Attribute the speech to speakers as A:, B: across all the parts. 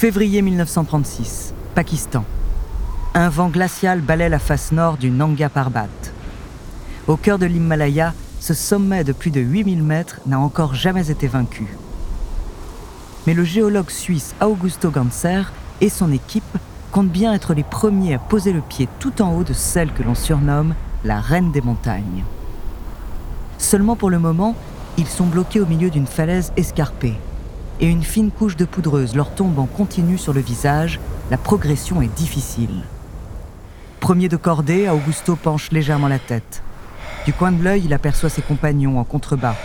A: Février 1936, Pakistan. Un vent glacial balaie la face nord du Nanga Parbat. Au cœur de l'Himalaya, ce sommet de plus de 8000 mètres n'a encore jamais été vaincu. Mais le géologue suisse Augusto Ganser et son équipe comptent bien être les premiers à poser le pied tout en haut de celle que l'on surnomme la reine des montagnes. Seulement pour le moment, ils sont bloqués au milieu d'une falaise escarpée. Et une fine couche de poudreuse leur tombe en continu sur le visage, la progression est difficile. Premier de cordée, Augusto penche légèrement la tête. Du coin de l'œil, il aperçoit ses compagnons en contrebas,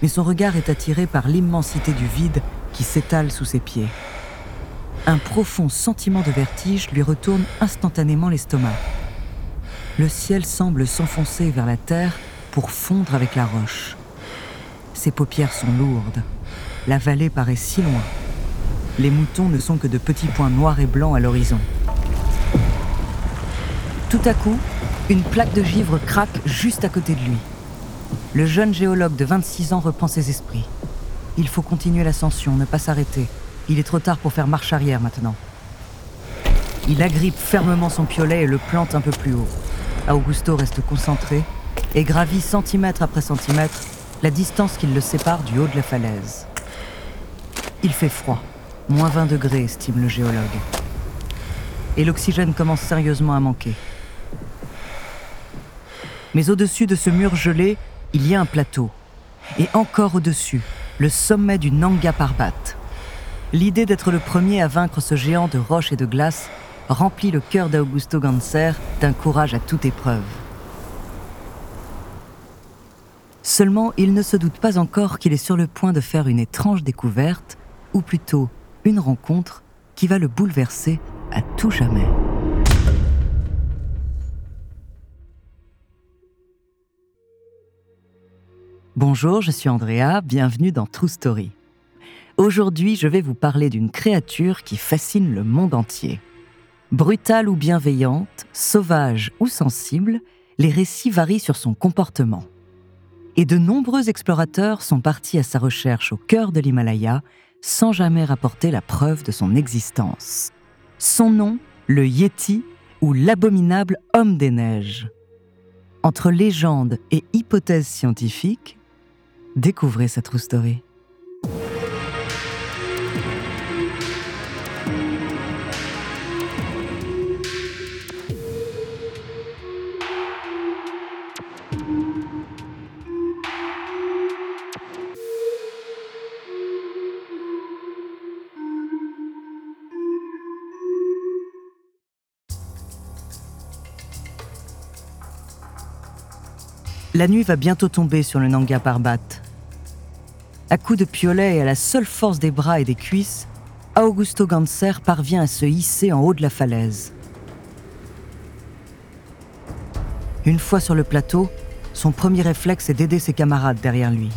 A: mais son regard est attiré par l'immensité du vide qui s'étale sous ses pieds. Un profond sentiment de vertige lui retourne instantanément l'estomac. Le ciel semble s'enfoncer vers la terre pour fondre avec la roche. Ses paupières sont lourdes. La vallée paraît si loin. Les moutons ne sont que de petits points noirs et blancs à l'horizon. Tout à coup, une plaque de givre craque juste à côté de lui. Le jeune géologue de 26 ans reprend ses esprits. Il faut continuer l'ascension, ne pas s'arrêter. Il est trop tard pour faire marche arrière maintenant. Il agrippe fermement son piolet et le plante un peu plus haut. Augusto reste concentré et gravit centimètre après centimètre la distance qui le sépare du haut de la falaise. Il fait froid, moins 20 degrés, estime le géologue. Et l'oxygène commence sérieusement à manquer. Mais au-dessus de ce mur gelé, il y a un plateau. Et encore au-dessus, le sommet du Nanga Parbat. L'idée d'être le premier à vaincre ce géant de roche et de glace remplit le cœur d'Augusto Ganser d'un courage à toute épreuve. Seulement, il ne se doute pas encore qu'il est sur le point de faire une étrange découverte, ou plutôt une rencontre qui va le bouleverser à tout jamais. Bonjour, je suis Andrea, bienvenue dans True Story. Aujourd'hui, je vais vous parler d'une créature qui fascine le monde entier. Brutale ou bienveillante, sauvage ou sensible, les récits varient sur son comportement. Et de nombreux explorateurs sont partis à sa recherche au cœur de l'Himalaya sans jamais rapporter la preuve de son existence. Son nom, le Yeti ou l'abominable homme des neiges. Entre légende et hypothèse scientifique, découvrez sa true story. La nuit va bientôt tomber sur le Nanga Parbat. À coups de piolet et à la seule force des bras et des cuisses, Augusto Ganser parvient à se hisser en haut de la falaise. Une fois sur le plateau, son premier réflexe est d'aider ses camarades derrière lui.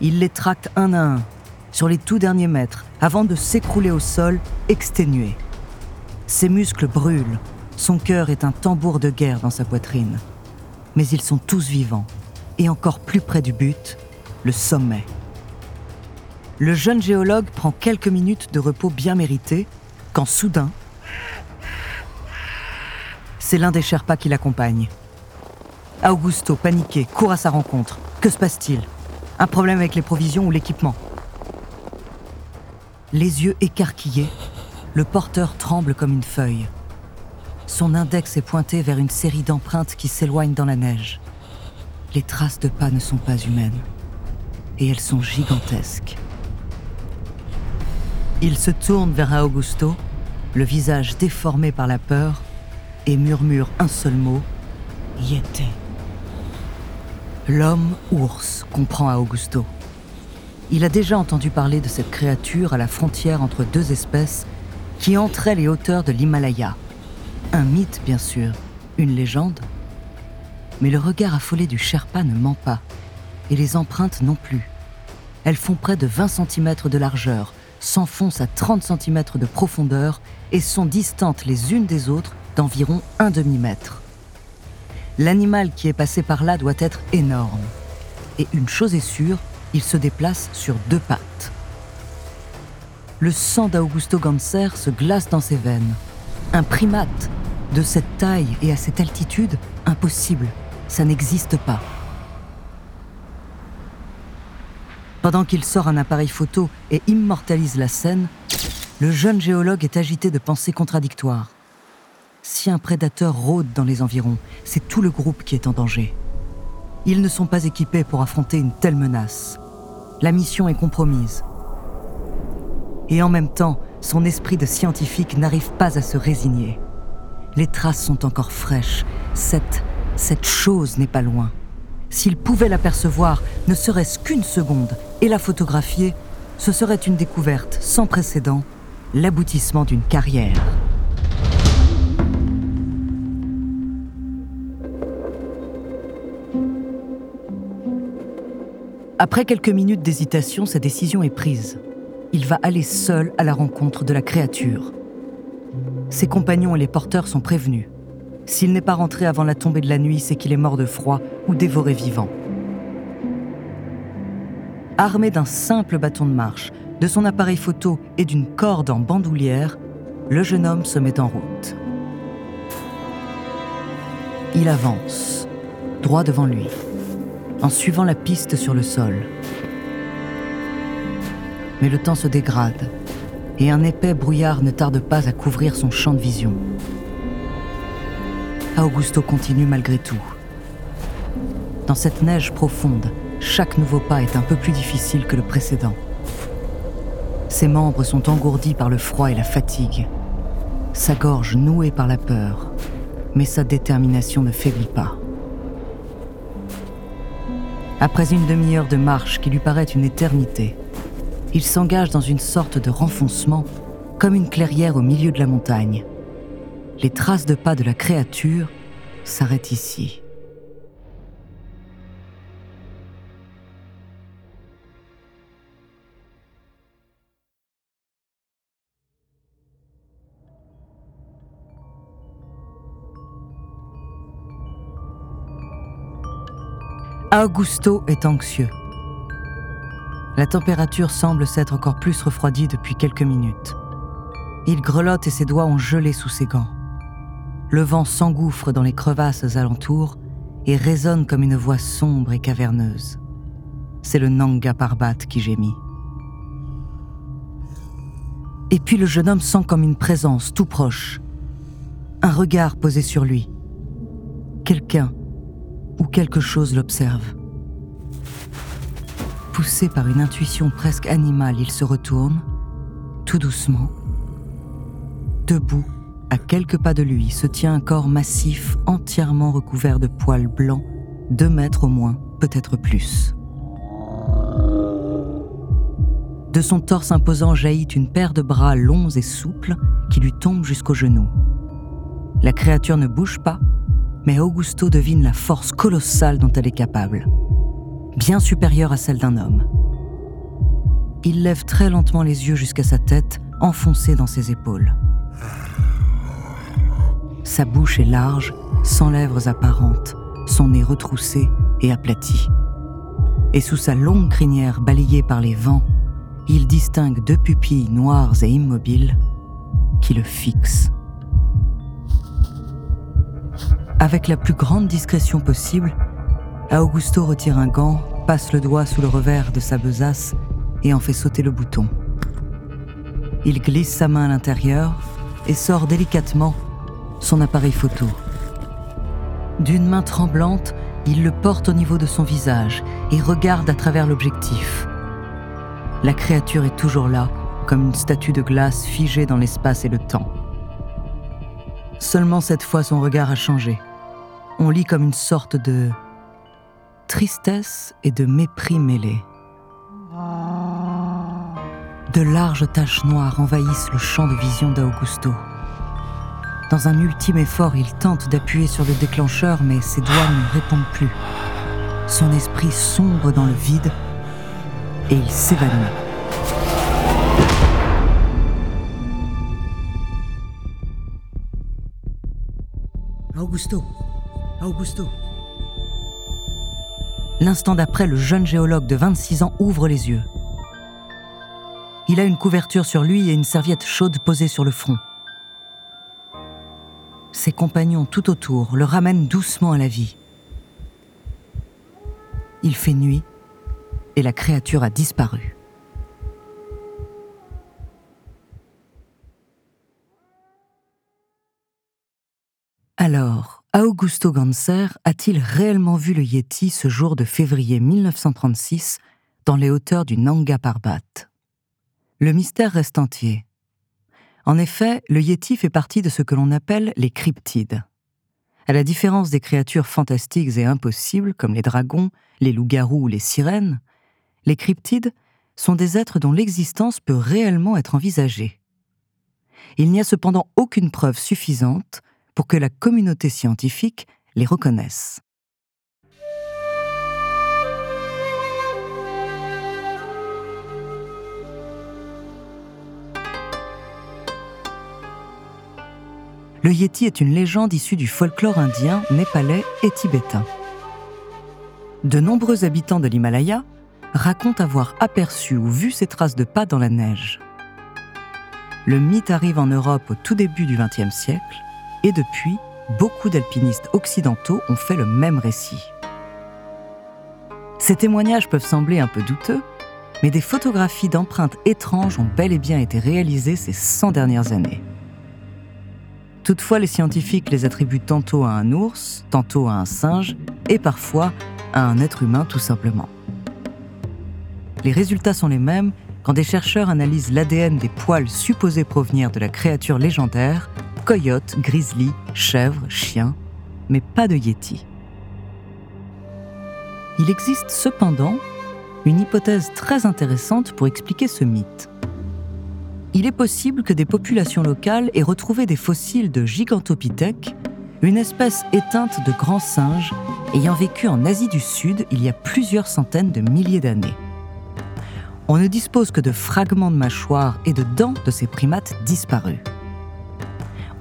A: Il les tracte un à un, sur les tout derniers mètres, avant de s'écrouler au sol, exténué. Ses muscles brûlent, son cœur est un tambour de guerre dans sa poitrine mais ils sont tous vivants. Et encore plus près du but, le sommet. Le jeune géologue prend quelques minutes de repos bien mérité quand soudain, c'est l'un des Sherpas qui l'accompagne. Augusto, paniqué, court à sa rencontre. Que se passe-t-il? Un problème avec les provisions ou l'équipement? Les yeux écarquillés, le porteur tremble comme une feuille. Son index est pointé vers une série d'empreintes qui s'éloignent dans la neige. Les traces de pas ne sont pas humaines. Et elles sont gigantesques. Il se tourne vers Augusto, le visage déformé par la peur, et murmure un seul mot Yété. L'homme ours, comprend Augusto. Il a déjà entendu parler de cette créature à la frontière entre deux espèces qui entrait les hauteurs de l'Himalaya. Un mythe, bien sûr, une légende. Mais le regard affolé du Sherpa ne ment pas, et les empreintes non plus. Elles font près de 20 cm de largeur, s'enfoncent à 30 cm de profondeur et sont distantes les unes des autres d'environ un demi-mètre. L'animal qui est passé par là doit être énorme. Et une chose est sûre, il se déplace sur deux pattes. le sang d'Augusto Ganser se glace dans ses veines. Un primate de cette taille et à cette altitude, impossible, ça n'existe pas. Pendant qu'il sort un appareil photo et immortalise la scène, le jeune géologue est agité de pensées contradictoires. Si un prédateur rôde dans les environs, c'est tout le groupe qui est en danger. Ils ne sont pas équipés pour affronter une telle menace. La mission est compromise. Et en même temps, son esprit de scientifique n'arrive pas à se résigner. Les traces sont encore fraîches. Cette, cette chose n'est pas loin. S'il pouvait l'apercevoir, ne serait-ce qu'une seconde, et la photographier, ce serait une découverte sans précédent, l'aboutissement d'une carrière. Après quelques minutes d'hésitation, sa décision est prise. Il va aller seul à la rencontre de la créature. Ses compagnons et les porteurs sont prévenus. S'il n'est pas rentré avant la tombée de la nuit, c'est qu'il est mort de froid ou dévoré vivant. Armé d'un simple bâton de marche, de son appareil photo et d'une corde en bandoulière, le jeune homme se met en route. Il avance, droit devant lui, en suivant la piste sur le sol. Mais le temps se dégrade et un épais brouillard ne tarde pas à couvrir son champ de vision. Augusto continue malgré tout. Dans cette neige profonde, chaque nouveau pas est un peu plus difficile que le précédent. Ses membres sont engourdis par le froid et la fatigue, sa gorge nouée par la peur, mais sa détermination ne faiblit pas. Après une demi-heure de marche qui lui paraît une éternité, il s'engage dans une sorte de renfoncement, comme une clairière au milieu de la montagne. Les traces de pas de la créature s'arrêtent ici. Augusto est anxieux. La température semble s'être encore plus refroidie depuis quelques minutes. Il grelotte et ses doigts ont gelé sous ses gants. Le vent s'engouffre dans les crevasses alentours et résonne comme une voix sombre et caverneuse. C'est le Nanga Parbat qui gémit. Et puis le jeune homme sent comme une présence tout proche. Un regard posé sur lui. Quelqu'un ou quelque chose l'observe. Poussé par une intuition presque animale, il se retourne, tout doucement. Debout, à quelques pas de lui, se tient un corps massif entièrement recouvert de poils blancs, deux mètres au moins, peut-être plus. De son torse imposant jaillit une paire de bras longs et souples qui lui tombent jusqu'aux genoux. La créature ne bouge pas, mais Augusto devine la force colossale dont elle est capable bien supérieure à celle d'un homme. Il lève très lentement les yeux jusqu'à sa tête, enfoncée dans ses épaules. Sa bouche est large, sans lèvres apparentes, son nez retroussé et aplati. Et sous sa longue crinière balayée par les vents, il distingue deux pupilles noires et immobiles qui le fixent. Avec la plus grande discrétion possible, Augusto retire un gant, passe le doigt sous le revers de sa besace et en fait sauter le bouton. Il glisse sa main à l'intérieur et sort délicatement son appareil photo. D'une main tremblante, il le porte au niveau de son visage et regarde à travers l'objectif. La créature est toujours là, comme une statue de glace figée dans l'espace et le temps. Seulement cette fois son regard a changé. On lit comme une sorte de tristesse et de mépris mêlés. De larges taches noires envahissent le champ de vision d'Augusto. Dans un ultime effort, il tente d'appuyer sur le déclencheur, mais ses doigts ne répondent plus. Son esprit sombre dans le vide et il s'évanouit. Augusto, Augusto, L'instant d'après, le jeune géologue de 26 ans ouvre les yeux. Il a une couverture sur lui et une serviette chaude posée sur le front. Ses compagnons tout autour le ramènent doucement à la vie. Il fait nuit et la créature a disparu. Alors, Augusto Ganser a-t-il réellement vu le Yeti ce jour de février 1936 dans les hauteurs du Nanga Parbat? Le mystère reste entier. En effet, le Yeti fait partie de ce que l'on appelle les cryptides. À la différence des créatures fantastiques et impossibles comme les dragons, les loups-garous ou les sirènes, les cryptides sont des êtres dont l'existence peut réellement être envisagée. Il n'y a cependant aucune preuve suffisante pour que la communauté scientifique les reconnaisse. Le Yeti est une légende issue du folklore indien, népalais et tibétain. De nombreux habitants de l'Himalaya racontent avoir aperçu ou vu ces traces de pas dans la neige. Le mythe arrive en Europe au tout début du XXe siècle et depuis, beaucoup d'alpinistes occidentaux ont fait le même récit. Ces témoignages peuvent sembler un peu douteux, mais des photographies d'empreintes étranges ont bel et bien été réalisées ces 100 dernières années. Toutefois, les scientifiques les attribuent tantôt à un ours, tantôt à un singe, et parfois à un être humain tout simplement. Les résultats sont les mêmes quand des chercheurs analysent l'ADN des poils supposés provenir de la créature légendaire coyote, grizzly, chèvre, chien, mais pas de yéti. Il existe cependant une hypothèse très intéressante pour expliquer ce mythe. Il est possible que des populations locales aient retrouvé des fossiles de Gigantopithèque, une espèce éteinte de grands singes ayant vécu en Asie du Sud il y a plusieurs centaines de milliers d'années. On ne dispose que de fragments de mâchoires et de dents de ces primates disparus.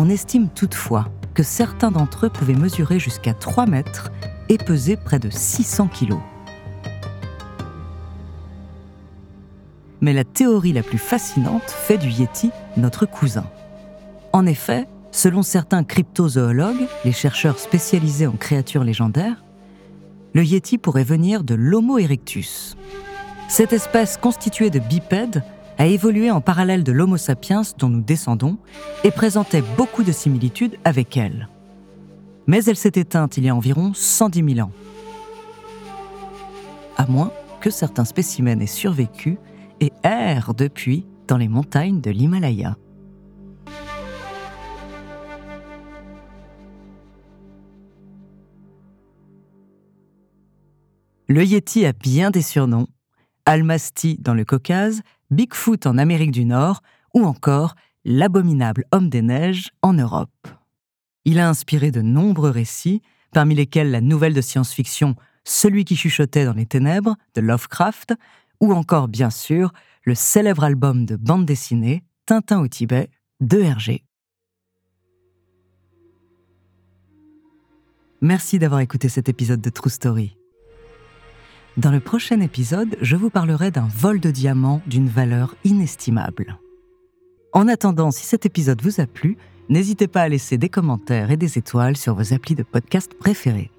A: On estime toutefois que certains d'entre eux pouvaient mesurer jusqu'à 3 mètres et peser près de 600 kilos. Mais la théorie la plus fascinante fait du Yeti notre cousin. En effet, selon certains cryptozoologues, les chercheurs spécialisés en créatures légendaires, le Yeti pourrait venir de l'Homo erectus. Cette espèce constituée de bipèdes a évolué en parallèle de l'Homo sapiens dont nous descendons et présentait beaucoup de similitudes avec elle. Mais elle s'est éteinte il y a environ 110 000 ans. À moins que certains spécimens aient survécu et errent depuis dans les montagnes de l'Himalaya. Le Yeti a bien des surnoms. Almasty dans le Caucase, Bigfoot en Amérique du Nord ou encore l'abominable homme des neiges en Europe. Il a inspiré de nombreux récits, parmi lesquels la nouvelle de science-fiction Celui qui chuchotait dans les ténèbres de Lovecraft, ou encore bien sûr le célèbre album de bande dessinée Tintin au Tibet de Hergé. Merci d'avoir écouté cet épisode de True Story. Dans le prochain épisode, je vous parlerai d'un vol de diamants d'une valeur inestimable. En attendant, si cet épisode vous a plu, n'hésitez pas à laisser des commentaires et des étoiles sur vos applis de podcast préférés.